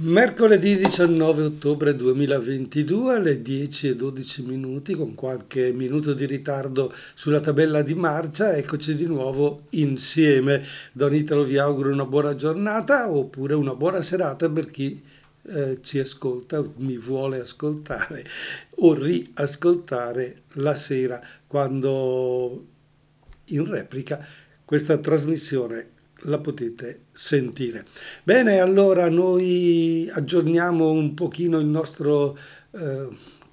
Mercoledì 19 ottobre 2022 alle 10 e 12 minuti, con qualche minuto di ritardo sulla tabella di marcia, eccoci di nuovo insieme. Don Italo vi auguro una buona giornata oppure una buona serata per chi eh, ci ascolta, mi vuole ascoltare o riascoltare la sera quando in replica questa trasmissione la potete sentire. Bene, allora noi aggiorniamo un pochino il nostro eh,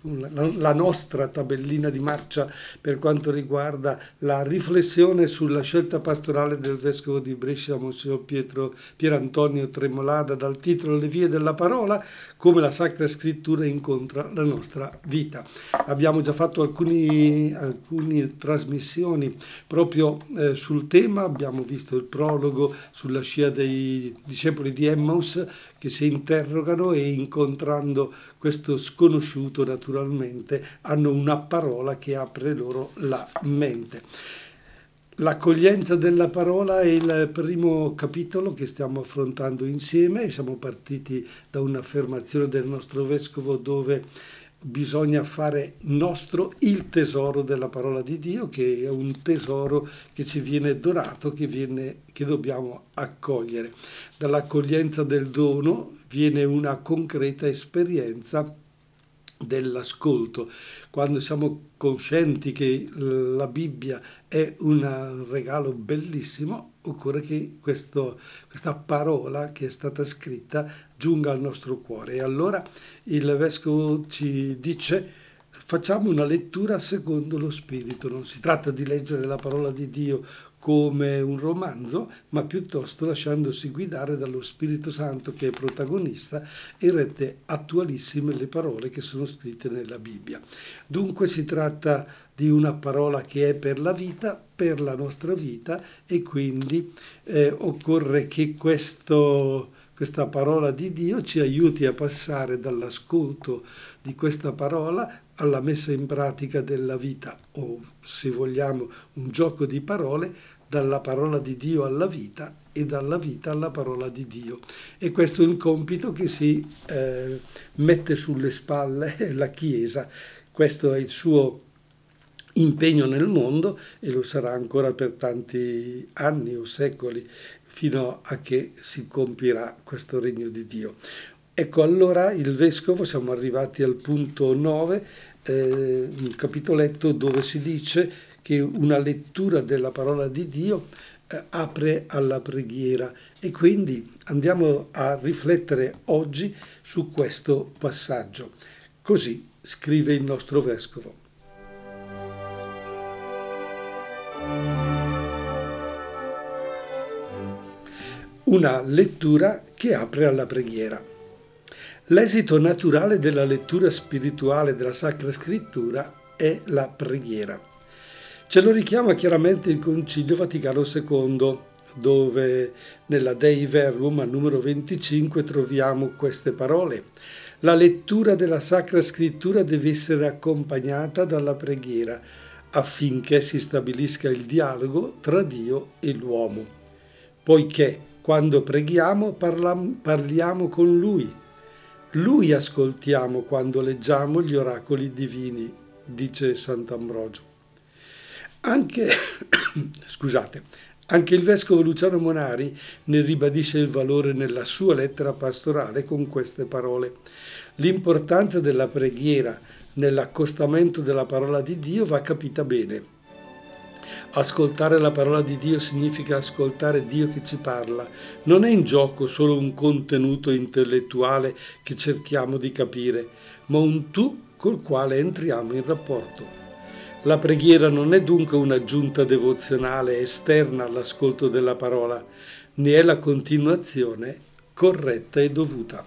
la nostra tabellina di marcia per quanto riguarda la riflessione sulla scelta pastorale del vescovo di Brescia, Monsignor Pietro Pierantonio Tremolada, dal titolo Le vie della parola, come la Sacra Scrittura incontra la nostra vita. Abbiamo già fatto alcune trasmissioni proprio eh, sul tema, abbiamo visto il prologo sulla scia dei discepoli di Emmaus che si interrogano e incontrando questo sconosciuto naturalmente hanno una parola che apre loro la mente. L'accoglienza della parola è il primo capitolo che stiamo affrontando insieme. Siamo partiti da un'affermazione del nostro vescovo dove bisogna fare nostro il tesoro della parola di Dio, che è un tesoro che ci viene donato, che, viene, che dobbiamo accogliere. Dall'accoglienza del dono viene una concreta esperienza dell'ascolto, quando siamo coscienti che la Bibbia è un regalo bellissimo, occorre che questo, questa parola che è stata scritta giunga al nostro cuore. E allora il vescovo ci dice facciamo una lettura secondo lo Spirito, non si tratta di leggere la parola di Dio come un romanzo, ma piuttosto lasciandosi guidare dallo Spirito Santo che è protagonista e rende attualissime le parole che sono scritte nella Bibbia. Dunque si tratta di una parola che è per la vita, per la nostra vita e quindi eh, occorre che questo, questa parola di Dio ci aiuti a passare dall'ascolto di questa parola alla messa in pratica della vita o se vogliamo un gioco di parole dalla parola di Dio alla vita e dalla vita alla parola di Dio. E questo è il compito che si eh, mette sulle spalle la Chiesa. Questo è il suo impegno nel mondo e lo sarà ancora per tanti anni o secoli fino a che si compirà questo regno di Dio. Ecco allora il vescovo, siamo arrivati al punto 9, eh, un capitoletto dove si dice che una lettura della parola di Dio eh, apre alla preghiera e quindi andiamo a riflettere oggi su questo passaggio. Così scrive il nostro vescovo. Una lettura che apre alla preghiera. L'esito naturale della lettura spirituale della Sacra Scrittura è la preghiera. Ce lo richiama chiaramente il Concilio Vaticano II, dove nella Dei Verbum al numero 25 troviamo queste parole. La lettura della Sacra Scrittura deve essere accompagnata dalla preghiera affinché si stabilisca il dialogo tra Dio e l'uomo, poiché quando preghiamo parliamo con Lui. Lui ascoltiamo quando leggiamo gli oracoli divini, dice Sant'Ambrogio. Anche, scusate, anche il vescovo Luciano Monari ne ribadisce il valore nella sua lettera pastorale con queste parole. L'importanza della preghiera nell'accostamento della parola di Dio va capita bene. Ascoltare la parola di Dio significa ascoltare Dio che ci parla. Non è in gioco solo un contenuto intellettuale che cerchiamo di capire, ma un tu col quale entriamo in rapporto. La preghiera non è dunque un'aggiunta devozionale esterna all'ascolto della parola, ne è la continuazione corretta e dovuta.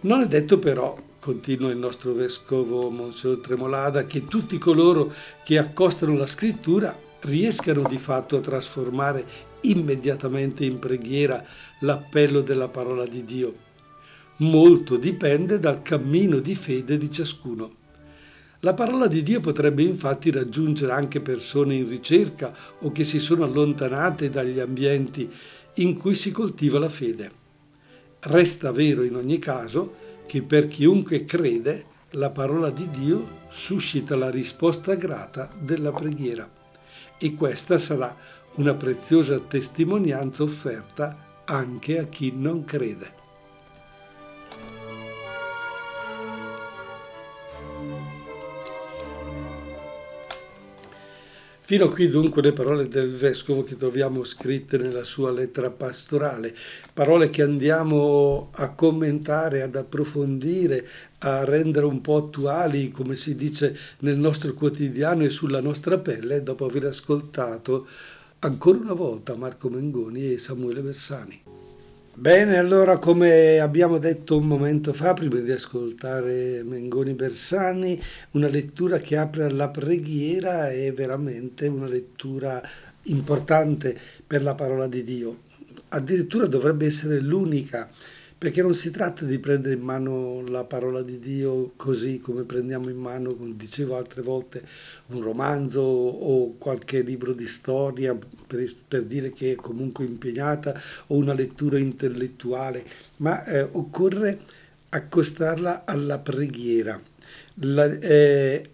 Non è detto però, continua il nostro vescovo Monsignor Tremolada, che tutti coloro che accostano la scrittura riescano di fatto a trasformare immediatamente in preghiera l'appello della parola di Dio. Molto dipende dal cammino di fede di ciascuno. La parola di Dio potrebbe infatti raggiungere anche persone in ricerca o che si sono allontanate dagli ambienti in cui si coltiva la fede. Resta vero in ogni caso che per chiunque crede la parola di Dio suscita la risposta grata della preghiera e questa sarà una preziosa testimonianza offerta anche a chi non crede. Fino a qui dunque le parole del Vescovo che troviamo scritte nella sua lettera pastorale, parole che andiamo a commentare, ad approfondire, a rendere un po' attuali, come si dice nel nostro quotidiano e sulla nostra pelle, dopo aver ascoltato ancora una volta Marco Mengoni e Samuele Versani. Bene, allora come abbiamo detto un momento fa, prima di ascoltare Mengoni Bersani, una lettura che apre alla preghiera è veramente una lettura importante per la parola di Dio. Addirittura dovrebbe essere l'unica perché non si tratta di prendere in mano la parola di Dio così come prendiamo in mano, come dicevo altre volte, un romanzo o qualche libro di storia per, per dire che è comunque impegnata o una lettura intellettuale, ma eh, occorre accostarla alla preghiera. La, eh,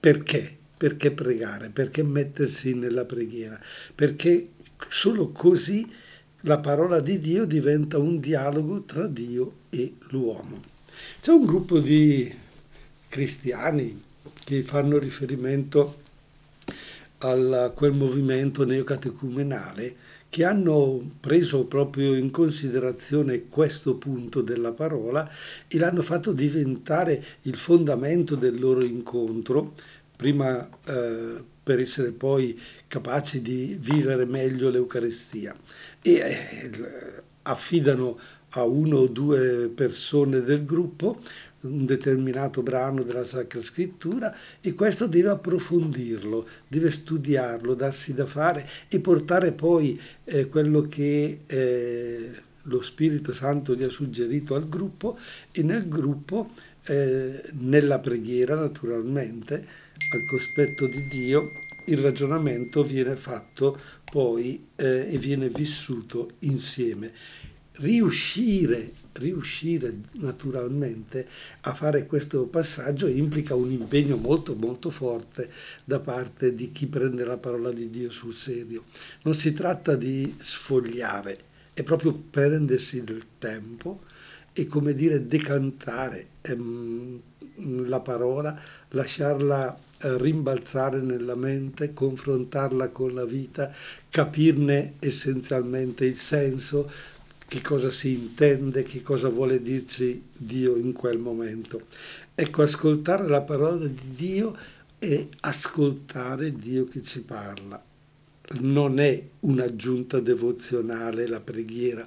perché? Perché pregare? Perché mettersi nella preghiera? Perché solo così la parola di Dio diventa un dialogo tra Dio e l'uomo. C'è un gruppo di cristiani che fanno riferimento a quel movimento neocatecumenale che hanno preso proprio in considerazione questo punto della parola e l'hanno fatto diventare il fondamento del loro incontro, prima eh, per essere poi capaci di vivere meglio l'Eucaristia e eh, affidano a uno o due persone del gruppo un determinato brano della Sacra Scrittura e questo deve approfondirlo, deve studiarlo, darsi da fare e portare poi eh, quello che eh, lo Spirito Santo gli ha suggerito al gruppo e nel gruppo, eh, nella preghiera naturalmente, al cospetto di Dio, il ragionamento viene fatto poi eh, e viene vissuto insieme. Riuscire, riuscire naturalmente a fare questo passaggio implica un impegno molto molto forte da parte di chi prende la parola di Dio sul serio. Non si tratta di sfogliare, è proprio prendersi del tempo e come dire decantare ehm, la parola, lasciarla rimbalzare nella mente, confrontarla con la vita, capirne essenzialmente il senso, che cosa si intende, che cosa vuole dirci Dio in quel momento. Ecco, ascoltare la parola di Dio è ascoltare Dio che ci parla. Non è un'aggiunta devozionale la preghiera,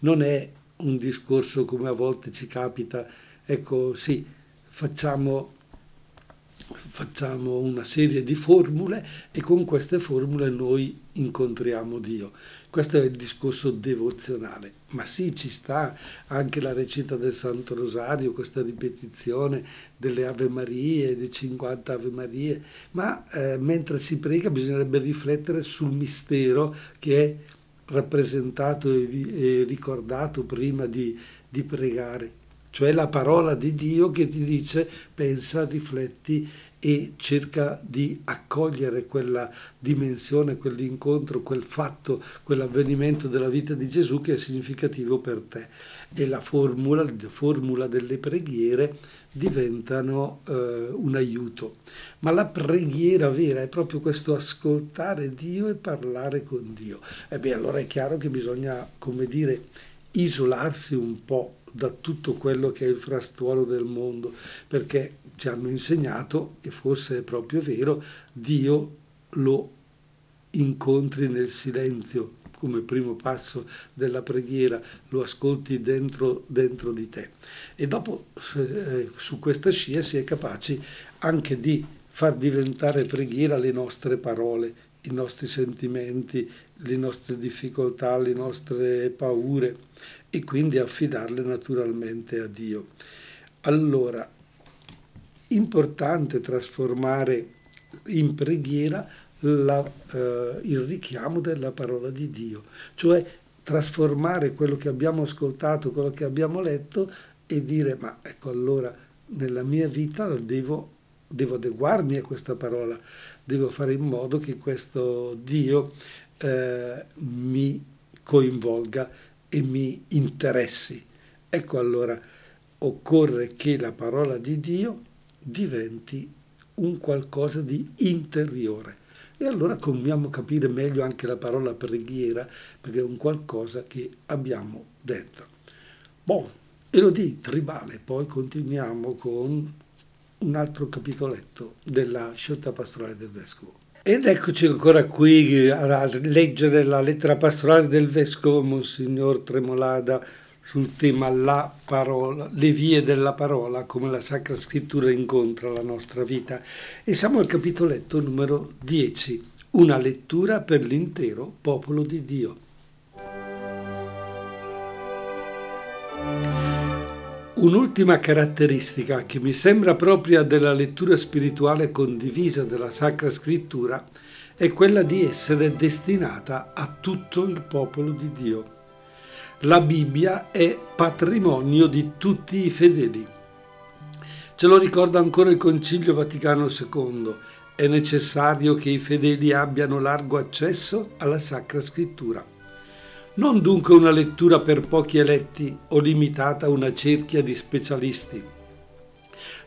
non è un discorso come a volte ci capita, ecco sì, facciamo facciamo una serie di formule e con queste formule noi incontriamo Dio. Questo è il discorso devozionale, ma sì, ci sta anche la recita del Santo Rosario, questa ripetizione delle Ave Marie, dei 50 Ave Marie, ma eh, mentre si prega bisognerebbe riflettere sul mistero che è rappresentato e, e ricordato prima di, di pregare cioè la parola di Dio che ti dice pensa, rifletti e cerca di accogliere quella dimensione, quell'incontro, quel fatto, quell'avvenimento della vita di Gesù che è significativo per te. E la formula, la formula delle preghiere diventano eh, un aiuto. Ma la preghiera vera è proprio questo ascoltare Dio e parlare con Dio. E beh, allora è chiaro che bisogna, come dire, isolarsi un po' da tutto quello che è il frastuono del mondo, perché ci hanno insegnato, e forse è proprio vero, Dio lo incontri nel silenzio come primo passo della preghiera, lo ascolti dentro, dentro di te. E dopo eh, su questa scia si è capaci anche di far diventare preghiera le nostre parole, i nostri sentimenti, le nostre difficoltà, le nostre paure e quindi affidarle naturalmente a Dio. Allora, importante trasformare in preghiera la, eh, il richiamo della parola di Dio, cioè trasformare quello che abbiamo ascoltato, quello che abbiamo letto e dire ma ecco allora nella mia vita devo, devo adeguarmi a questa parola, devo fare in modo che questo Dio eh, mi coinvolga e mi interessi. Ecco allora occorre che la parola di Dio diventi un qualcosa di interiore. E allora cominciamo a capire meglio anche la parola preghiera, perché è un qualcosa che abbiamo dentro. Boh, Elodie tribale, poi continuiamo con un altro capitoletto della scelta pastorale del Vescovo. Ed eccoci ancora qui a leggere la lettera pastorale del Vescovo Monsignor Tremolada sul tema la parola, le vie della parola, come la Sacra Scrittura incontra la nostra vita. E siamo al capitoletto numero 10, una lettura per l'intero popolo di Dio. Un'ultima caratteristica che mi sembra propria della lettura spirituale condivisa della Sacra Scrittura è quella di essere destinata a tutto il popolo di Dio la Bibbia è patrimonio di tutti i fedeli. Ce lo ricorda ancora il Concilio Vaticano II. È necessario che i fedeli abbiano largo accesso alla Sacra Scrittura. Non dunque una lettura per pochi eletti o limitata a una cerchia di specialisti.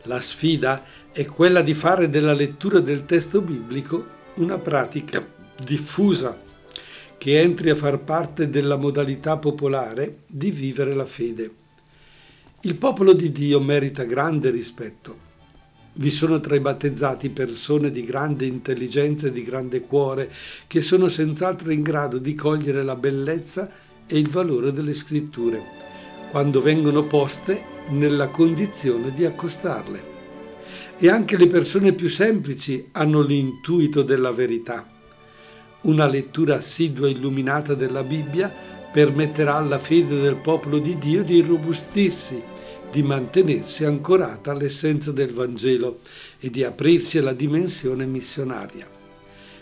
La sfida è quella di fare della lettura del testo biblico una pratica diffusa che entri a far parte della modalità popolare di vivere la fede. Il popolo di Dio merita grande rispetto. Vi sono tra i battezzati persone di grande intelligenza e di grande cuore che sono senz'altro in grado di cogliere la bellezza e il valore delle scritture, quando vengono poste nella condizione di accostarle. E anche le persone più semplici hanno l'intuito della verità una lettura assidua e illuminata della Bibbia permetterà alla fede del popolo di Dio di irrobustirsi, di mantenersi ancorata all'essenza del Vangelo e di aprirsi alla dimensione missionaria.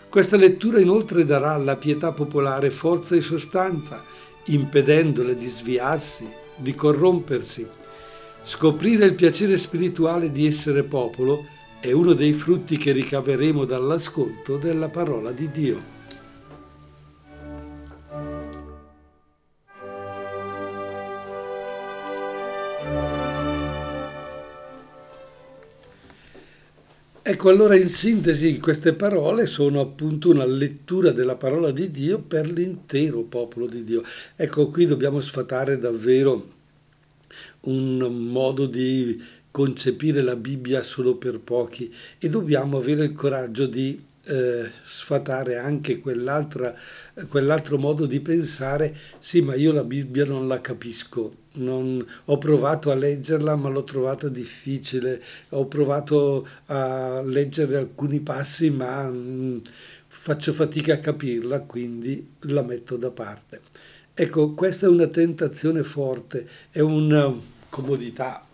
Questa lettura inoltre darà alla pietà popolare forza e sostanza, impedendole di sviarsi, di corrompersi. Scoprire il piacere spirituale di essere popolo è uno dei frutti che ricaveremo dall'ascolto della parola di Dio. Ecco, allora in sintesi queste parole sono appunto una lettura della parola di Dio per l'intero popolo di Dio. Ecco, qui dobbiamo sfatare davvero un modo di concepire la Bibbia solo per pochi e dobbiamo avere il coraggio di eh, sfatare anche quell'altro modo di pensare, sì ma io la Bibbia non la capisco, non, ho provato a leggerla ma l'ho trovata difficile, ho provato a leggere alcuni passi ma mh, mm, faccio fatica a capirla, quindi la metto da parte. Ecco, questa è una tentazione forte, è una comodità,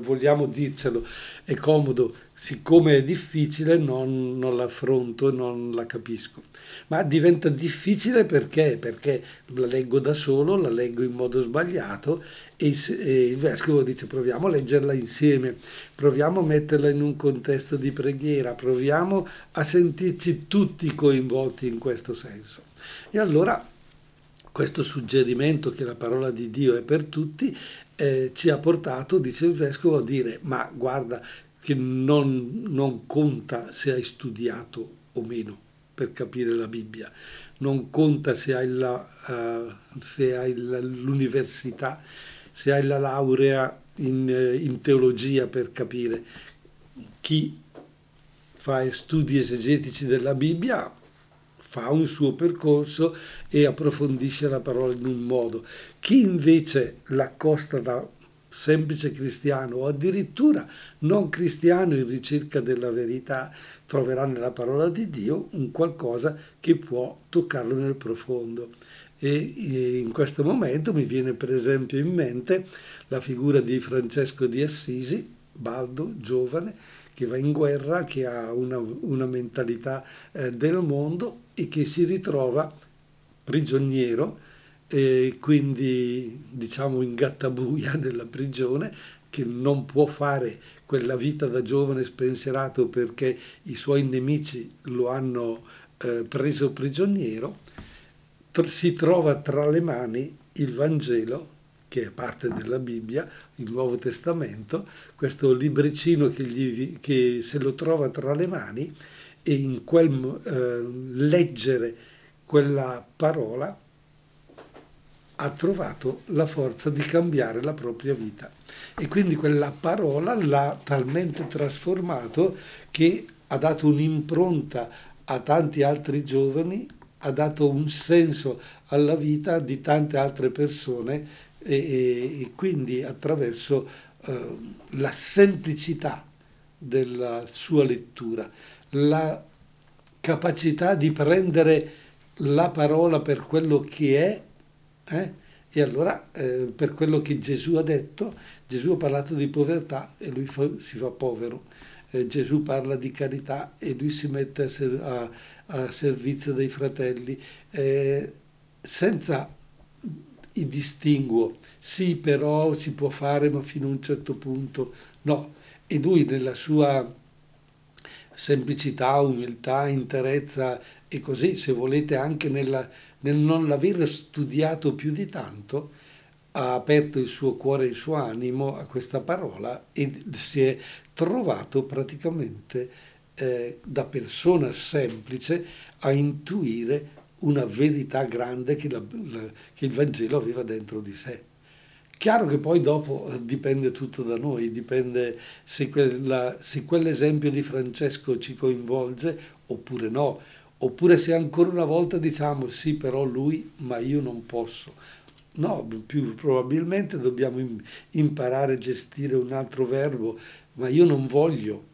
vogliamo dircelo, è comodo, siccome è difficile non, non l'affronto, non la capisco. Ma diventa difficile perché? Perché la leggo da solo, la leggo in modo sbagliato e, e il vescovo dice proviamo a leggerla insieme, proviamo a metterla in un contesto di preghiera, proviamo a sentirci tutti coinvolti in questo senso. E allora questo suggerimento che la parola di Dio è per tutti eh, ci ha portato, dice il vescovo, a dire ma guarda che non, non conta se hai studiato o meno per capire la Bibbia, non conta se hai, la, uh, se hai la, l'università, se hai la laurea in, uh, in teologia per capire. Chi fa studi esegetici della Bibbia fa un suo percorso e approfondisce la parola in un modo. Chi invece l'accosta da semplice cristiano o addirittura non cristiano in ricerca della verità troverà nella parola di Dio un qualcosa che può toccarlo nel profondo. E in questo momento mi viene per esempio in mente la figura di Francesco di Assisi, baldo, giovane, che va in guerra, che ha una, una mentalità eh, del mondo e che si ritrova prigioniero e quindi diciamo in gattabuia nella prigione, che non può fare quella vita da giovane spensierato perché i suoi nemici lo hanno eh, preso prigioniero, si trova tra le mani il Vangelo, che è parte della Bibbia, il Nuovo Testamento, questo libricino che, gli, che se lo trova tra le mani e in quel eh, leggere quella parola ha trovato la forza di cambiare la propria vita. E quindi quella parola l'ha talmente trasformato che ha dato un'impronta a tanti altri giovani, ha dato un senso alla vita di tante altre persone e, e, quindi attraverso eh, la semplicità della sua lettura, la capacità di prendere la parola per quello che è eh? E allora, eh, per quello che Gesù ha detto, Gesù ha parlato di povertà e lui fa, si fa povero. Eh, Gesù parla di carità e lui si mette a, a servizio dei fratelli, eh, senza il distinguo. Sì, però si può fare, ma fino a un certo punto no. E lui nella sua semplicità, umiltà, interezza e così, se volete, anche nella nel non aver studiato più di tanto, ha aperto il suo cuore e il suo animo a questa parola e si è trovato praticamente eh, da persona semplice a intuire una verità grande che, la, la, che, il Vangelo aveva dentro di sé. Chiaro che poi dopo dipende tutto da noi, dipende se, quella, se quell'esempio di Francesco ci coinvolge oppure no Oppure se ancora una volta diciamo sì, però lui, ma io non posso. No, più probabilmente dobbiamo imparare a gestire un altro verbo, ma io non voglio,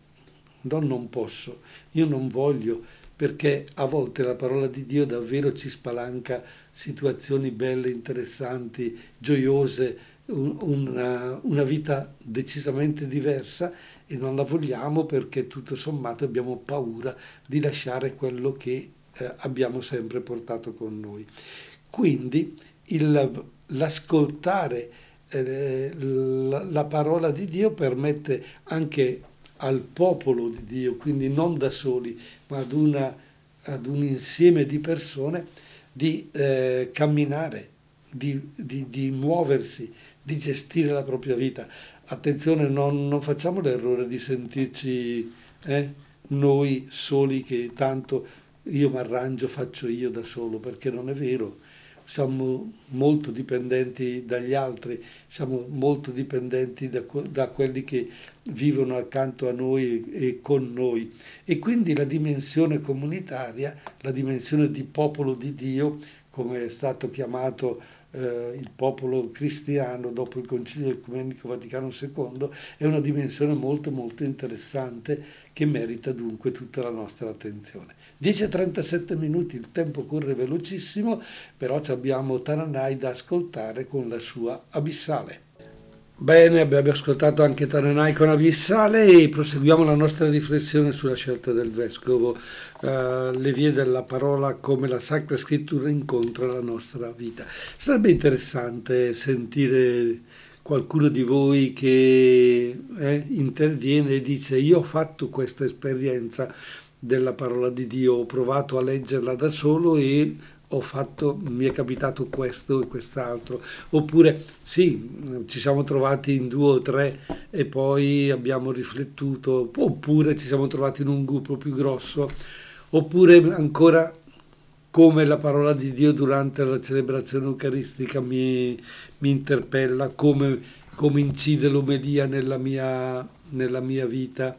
non non posso, io non voglio, perché a volte la parola di Dio davvero ci spalanca situazioni belle, interessanti, gioiose, una, una vita decisamente diversa e non la vogliamo perché tutto sommato abbiamo paura di lasciare quello che eh, abbiamo sempre portato con noi. Quindi il, l'ascoltare eh, la, la parola di Dio permette anche al popolo di Dio, quindi non da soli, ma ad, una, ad un insieme di persone, di eh, camminare, di, di, di muoversi, di gestire la propria vita attenzione, non, non facciamo l'errore di sentirci eh, noi soli che tanto io mi arrangio, faccio io da solo, perché non è vero. Siamo molto dipendenti dagli altri, siamo molto dipendenti da, da quelli che vivono accanto a noi e con noi. E quindi la dimensione comunitaria, la dimensione di popolo di Dio, come è stato chiamato eh, il popolo cristiano dopo il Concilio Ecumenico Vaticano II è una dimensione molto molto interessante che merita dunque tutta la nostra attenzione. 10-37 minuti, il tempo corre velocissimo, però abbiamo Taranai da ascoltare con la sua abissale. Bene, abbiamo ascoltato anche Taranai con Abissale e proseguiamo la nostra riflessione sulla scelta del Vescovo, uh, le vie della parola come la Sacra Scrittura incontra la nostra vita. Sarebbe interessante sentire qualcuno di voi che eh, interviene e dice io ho fatto questa esperienza della parola di Dio, ho provato a leggerla da solo e ho fatto, mi è capitato questo e quest'altro, oppure sì, ci siamo trovati in due o tre e poi abbiamo riflettuto, oppure ci siamo trovati in un gruppo più grosso, oppure ancora come la parola di Dio durante la celebrazione eucaristica mi, mi interpella, come, come, incide l'omelia nella mia, nella mia vita,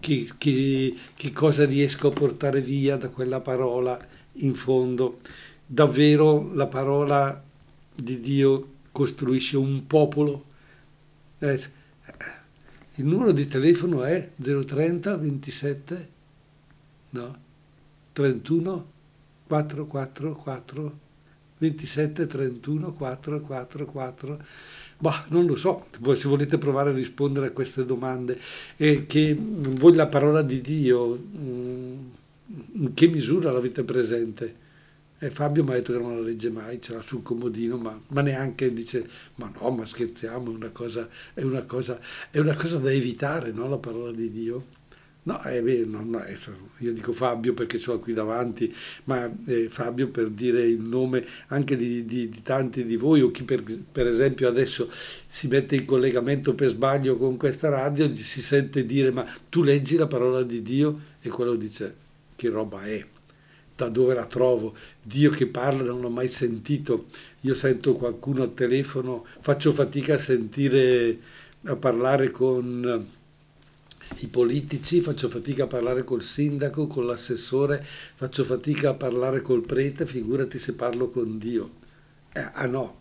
che, che, che cosa riesco a portare via da quella parola in fondo davvero la parola di Dio costruisce un popolo. Eh, il numero di telefono è 030 27 no, 31 444 27 31 444 Bah, non lo so, se volete provare a rispondere a queste domande, e che voi la parola di Dio, mm, in che misura l'avete presente? E Fabio mi ha detto che non la legge mai, ce l'ha sul comodino, ma, ma neanche dice, ma no, ma scherziamo, è una cosa, è una cosa, è una cosa da evitare, no? la parola di Dio. No, è vero, no, no, io dico Fabio perché sono qui davanti, ma eh, Fabio per dire il nome anche di, di, di tanti di voi o chi per, per, esempio adesso si mette in collegamento per sbaglio con questa radio, si sente dire ma tu leggi la parola di Dio e quello dice che roba è, da dove la trovo, Dio che parla non l'ho mai sentito, io sento qualcuno al telefono, faccio fatica a sentire, a parlare con i politici, faccio fatica a parlare col sindaco, con l'assessore, faccio fatica a parlare col prete, figurati se parlo con Dio. Eh, ah no,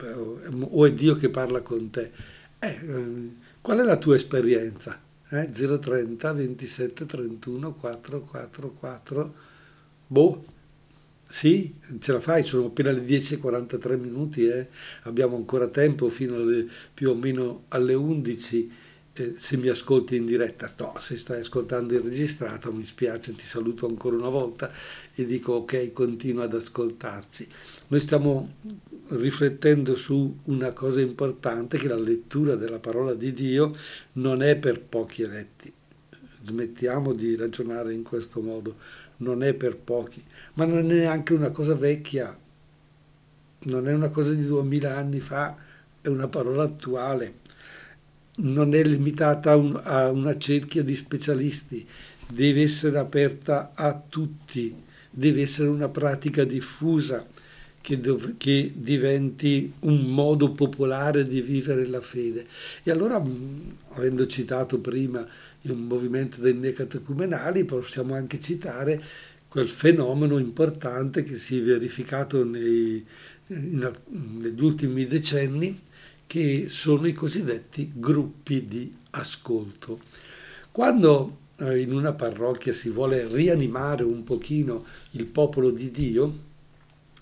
o è Dio che parla con te. Eh, qual è la tua esperienza? Eh, 030 27 31 444 Boh, sì, ce la fai, sono appena le 10.43 minuti, eh? abbiamo ancora tempo fino alle, più o meno alle 11 eh, se mi ascolti in diretta, no, se stai ascoltando in registrata mi spiace, ti saluto ancora una volta e dico ok, continua ad ascoltarci. Noi stiamo riflettendo su una cosa importante che la lettura della parola di Dio non è per pochi eletti. Smettiamo di ragionare in questo modo, non è per pochi, ma non è neanche una cosa vecchia, non è una cosa di duemila anni fa, è una parola attuale non è limitata a, un, a una cerchia di specialisti, deve essere aperta a tutti, deve essere una pratica diffusa che, diventi un modo popolare di vivere la fede. E allora, avendo citato prima il movimento dei necatecumenali, possiamo anche citare quel fenomeno importante che si è verificato nei, in, negli ultimi decenni, che sono i cosiddetti gruppi di ascolto. Quando eh, in una parrocchia si vuole rianimare un pochino il popolo di Dio,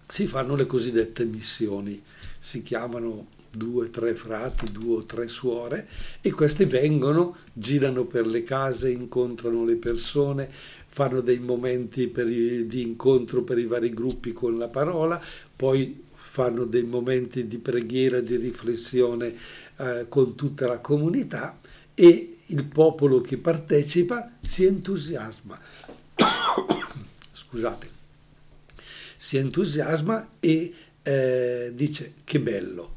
si fanno le cosiddette missioni, si chiamano due o tre frati, due o tre suore e questi vengono, girano per le case, incontrano le persone, fanno dei momenti i, di incontro per i vari gruppi con la parola, poi fanno dei momenti di preghiera, di riflessione eh, con tutta la comunità e il popolo che partecipa si entusiasma. Scusate, si entusiasma e eh, dice che bello,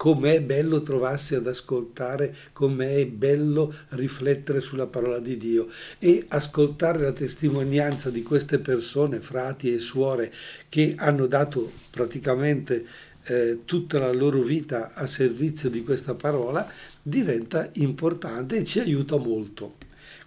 com'è bello trovarsi ad ascoltare, com'è bello riflettere sulla parola di Dio e ascoltare la testimonianza di queste persone, frati e suore, che hanno dato praticamente eh, tutta la loro vita a servizio di questa parola, diventa importante e ci aiuta molto.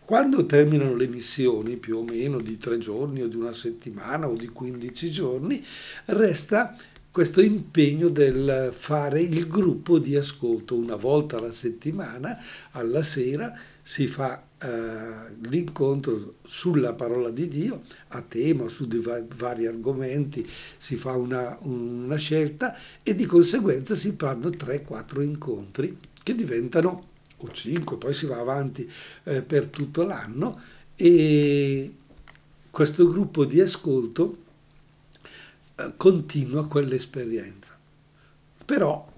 Quando terminano le missioni, più o meno di tre giorni o di una settimana o di 15 giorni, resta questo impegno del fare il gruppo di ascolto una volta alla settimana, alla sera si fa eh, l'incontro sulla parola di Dio a tema, su va- vari argomenti, si fa una, una scelta e di conseguenza si fanno 3-4 incontri che diventano o 5, poi si va avanti eh, per tutto l'anno e questo gruppo di ascolto continua quell'esperienza. Però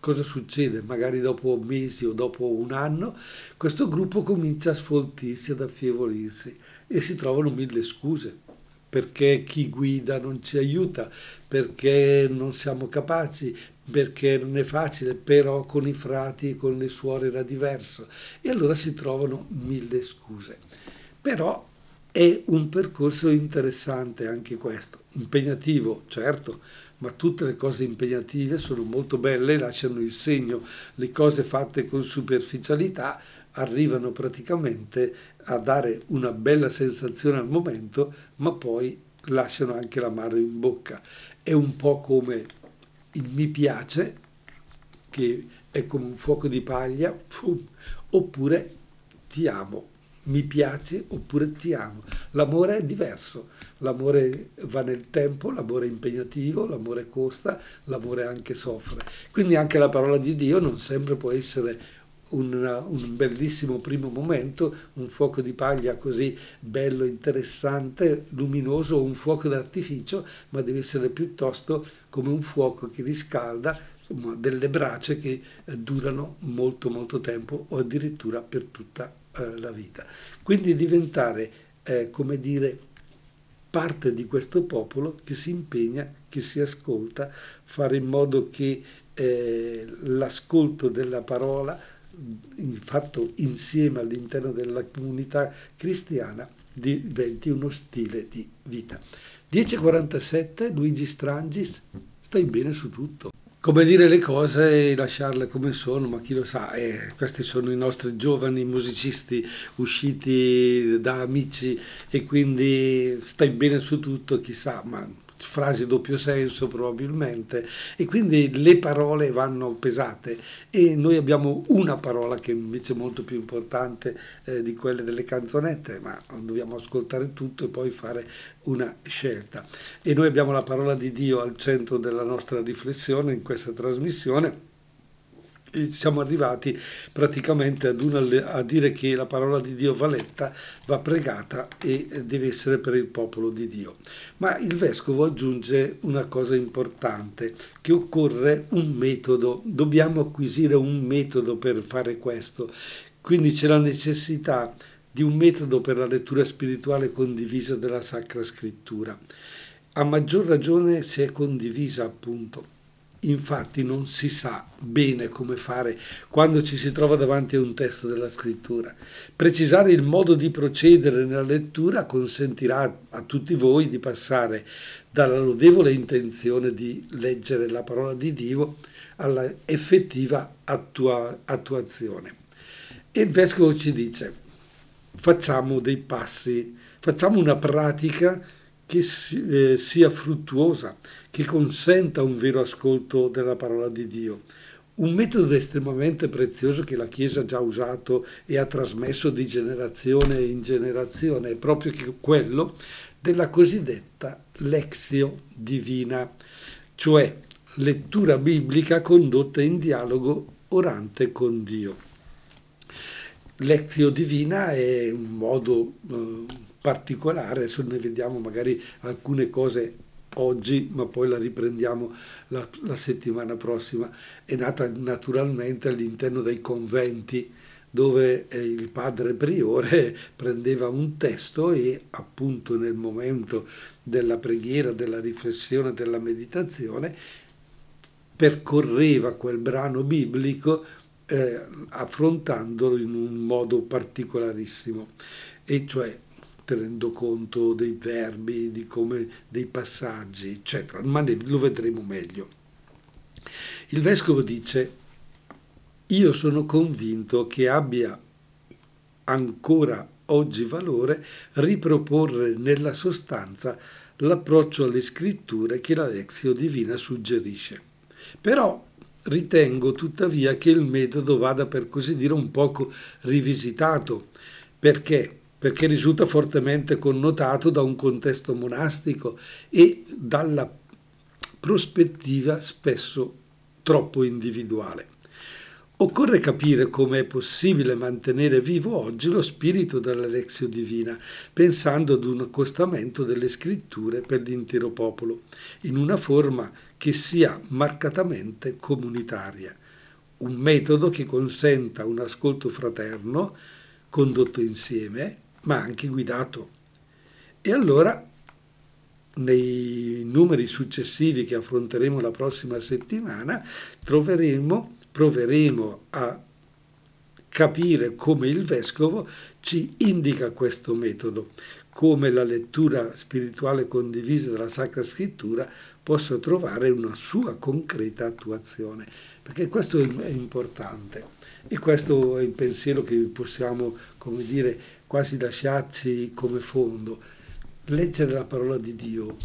cosa succede? Magari dopo mesi o dopo un anno questo gruppo comincia a sfoltirsi, ad affievolirsi e si trovano mille scuse perché chi guida non ci aiuta, perché non siamo capaci, perché non è facile, però con i frati e con le suore era diverso. E allora si trovano mille scuse. Però è un percorso interessante anche questo, impegnativo, certo, ma tutte le cose impegnative sono molto belle, lasciano il segno, le cose fatte con superficialità arrivano praticamente a dare una bella sensazione al momento, ma poi lasciano anche l'amaro in bocca. È un po' come il mi piace, che è come un fuoco di paglia, pum, oppure ti amo mi piaci oppure ti amo. L'amore è diverso, l'amore va nel tempo, l'amore è impegnativo, l'amore costa, l'amore anche soffre. Quindi anche la parola di Dio non sempre può essere un, un, bellissimo primo momento, un fuoco di paglia così bello, interessante, luminoso, un fuoco d'artificio, ma deve essere piuttosto come un fuoco che riscalda, delle brace che durano molto molto tempo o addirittura per tutta eh, la vita. Quindi diventare, eh, come dire, parte di questo popolo che si impegna, che si ascolta, fare in modo che eh, l'ascolto della parola fatto insieme all'interno della comunità cristiana diventi uno stile di vita. 10.47 Luigi Strangis, stai bene su tutto. Come dire le cose e lasciarle come sono, ma chi lo sa, eh, questi sono i nostri giovani musicisti usciti da amici e quindi stai bene su tutto, chissà, ma frasi doppio senso probabilmente e quindi le parole vanno pesate. E noi abbiamo una parola che invece è molto più importante eh, di quelle delle canzonette ma dobbiamo ascoltare tutto e poi fare una scelta. E noi abbiamo la parola di Dio al centro della nostra riflessione in questa trasmissione siamo arrivati praticamente ad una, a dire che la parola di Dio va letta, va pregata e deve essere per il popolo di Dio. Ma il vescovo aggiunge una cosa importante, che occorre un metodo, dobbiamo acquisire un metodo per fare questo. Quindi c'è la necessità di un metodo per la lettura spirituale condivisa della Sacra Scrittura. A maggior ragione se è condivisa appunto Infatti non si sa bene come fare quando ci si trova davanti a un testo della scrittura. Precisare il modo di procedere nella lettura consentirà a tutti voi di passare dalla lodevole intenzione di leggere la parola di Dio alla effettiva attua- attuazione. E il vescovo ci dice, facciamo dei passi, facciamo una pratica che eh, sia fruttuosa, che consenta un vero ascolto della parola di Dio. Un metodo estremamente prezioso che la Chiesa ha già usato e ha trasmesso di generazione in generazione è proprio quello della cosiddetta lexio divina, cioè lettura biblica condotta in dialogo orante con Dio. Lexio divina è un modo eh, particolare, adesso ne vediamo magari alcune cose oggi, ma poi la riprendiamo la, la settimana prossima. È nata naturalmente all'interno dei conventi dove eh, il padre priore prendeva un testo e appunto nel momento della preghiera, della riflessione, della meditazione, percorreva quel brano biblico eh, affrontandolo in un modo particolarissimo, e cioè tenendo conto dei verbi, come, dei passaggi, eccetera, ma lo vedremo meglio. Il vescovo dice, io sono convinto che abbia ancora oggi valore riproporre nella sostanza l'approccio alle scritture che la Lexio Divina suggerisce. Però ritengo tuttavia che il metodo vada per così dire un poco rivisitato, perché perché risulta fortemente connotato da un contesto monastico e dalla prospettiva spesso troppo individuale. Occorre capire come è possibile mantenere vivo oggi lo spirito della Lexio Divina, pensando ad un accostamento delle scritture per l'intero popolo, in una forma che sia marcatamente comunitaria, un metodo che consenta un ascolto fraterno, condotto insieme, ma anche guidato. E allora, nei numeri successivi che affronteremo la prossima settimana, troveremo, proveremo a capire come il vescovo ci indica questo metodo, come la lettura spirituale condivisa della Sacra Scrittura possa trovare una sua concreta attuazione, perché questo è importante e questo è il pensiero che possiamo, come dire, quasi lasciarci come fondo. Leggere la parola di Dio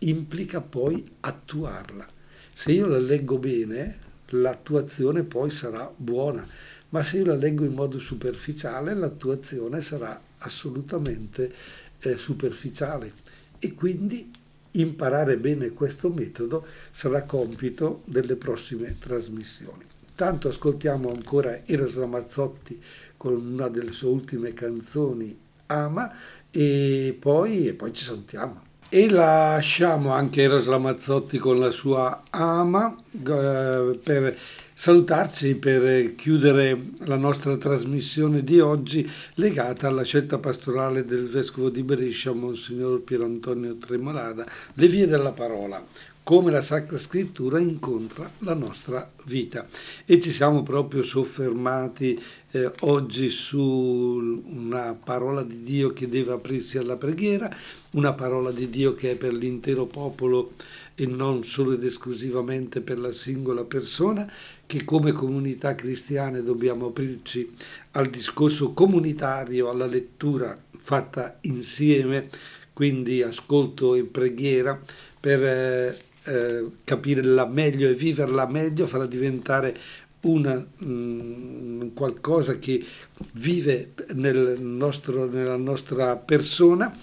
implica poi attuarla. Se io la leggo bene, l'attuazione poi sarà buona, ma se io la leggo in modo superficiale, l'attuazione sarà assolutamente eh, superficiale. E quindi imparare bene questo metodo sarà compito delle prossime trasmissioni. Intanto ascoltiamo ancora Eros Ramazzotti con una delle sue ultime canzoni, Ama, e poi, e poi ci salutiamo. E lasciamo anche Eros Ramazzotti con la sua Ama eh, per salutarci per chiudere la nostra trasmissione di oggi legata alla scelta pastorale del vescovo di Brescia, Monsignor Pier Antonio Tremolada, le vie della parola come la Sacra Scrittura incontra la nostra vita. E ci siamo proprio soffermati eh, oggi su una parola di Dio che deve aprirsi alla preghiera, una parola di Dio che è per l'intero popolo e non solo ed esclusivamente per la singola persona, che come comunità cristiane dobbiamo aprirci al discorso comunitario, alla lettura fatta insieme, quindi ascolto e preghiera per eh, eh, capirla meglio e viverla meglio, farla diventare una, mh, mm, qualcosa che vive nel nostro, nella nostra persona.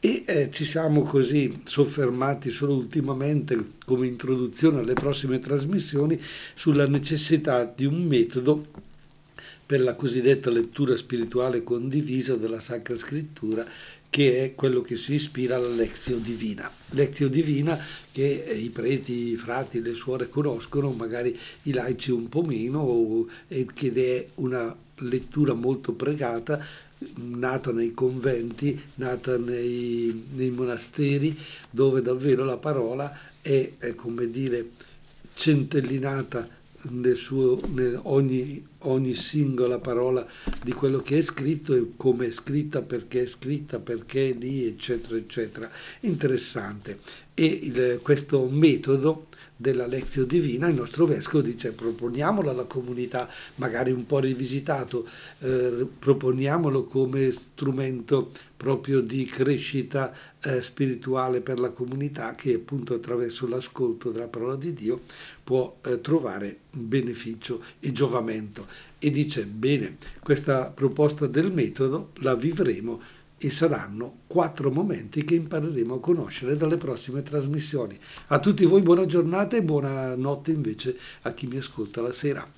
E eh, ci siamo così soffermati solo ultimamente come introduzione alle prossime trasmissioni sulla necessità di un metodo per la cosiddetta lettura spirituale condivisa della Sacra Scrittura che è quello che si ispira alla Lexio Divina. Lexio Divina che eh, i preti, i frati, le suore conoscono, magari i laici un po' meno, ed è una lettura molto pregata, nata nei conventi, nata nei, nei monasteri, dove davvero la parola è, è come dire, centellinata nel suo, nel ogni, ogni, singola parola di quello che è scritto e come è scritta, perché è scritta, perché è lì, eccetera, eccetera. Interessante. E il, questo metodo della lezione divina, il nostro vescovo dice proponiamolo alla comunità, magari un po' rivisitato, eh, proponiamolo come strumento proprio di crescita eh, spirituale per la comunità che appunto attraverso l'ascolto della parola di Dio può eh, trovare beneficio e giovamento. E dice, bene, questa proposta del metodo la vivremo e saranno quattro momenti che impareremo a conoscere dalle prossime trasmissioni. A tutti voi buona giornata e buona notte invece a chi mi ascolta la sera.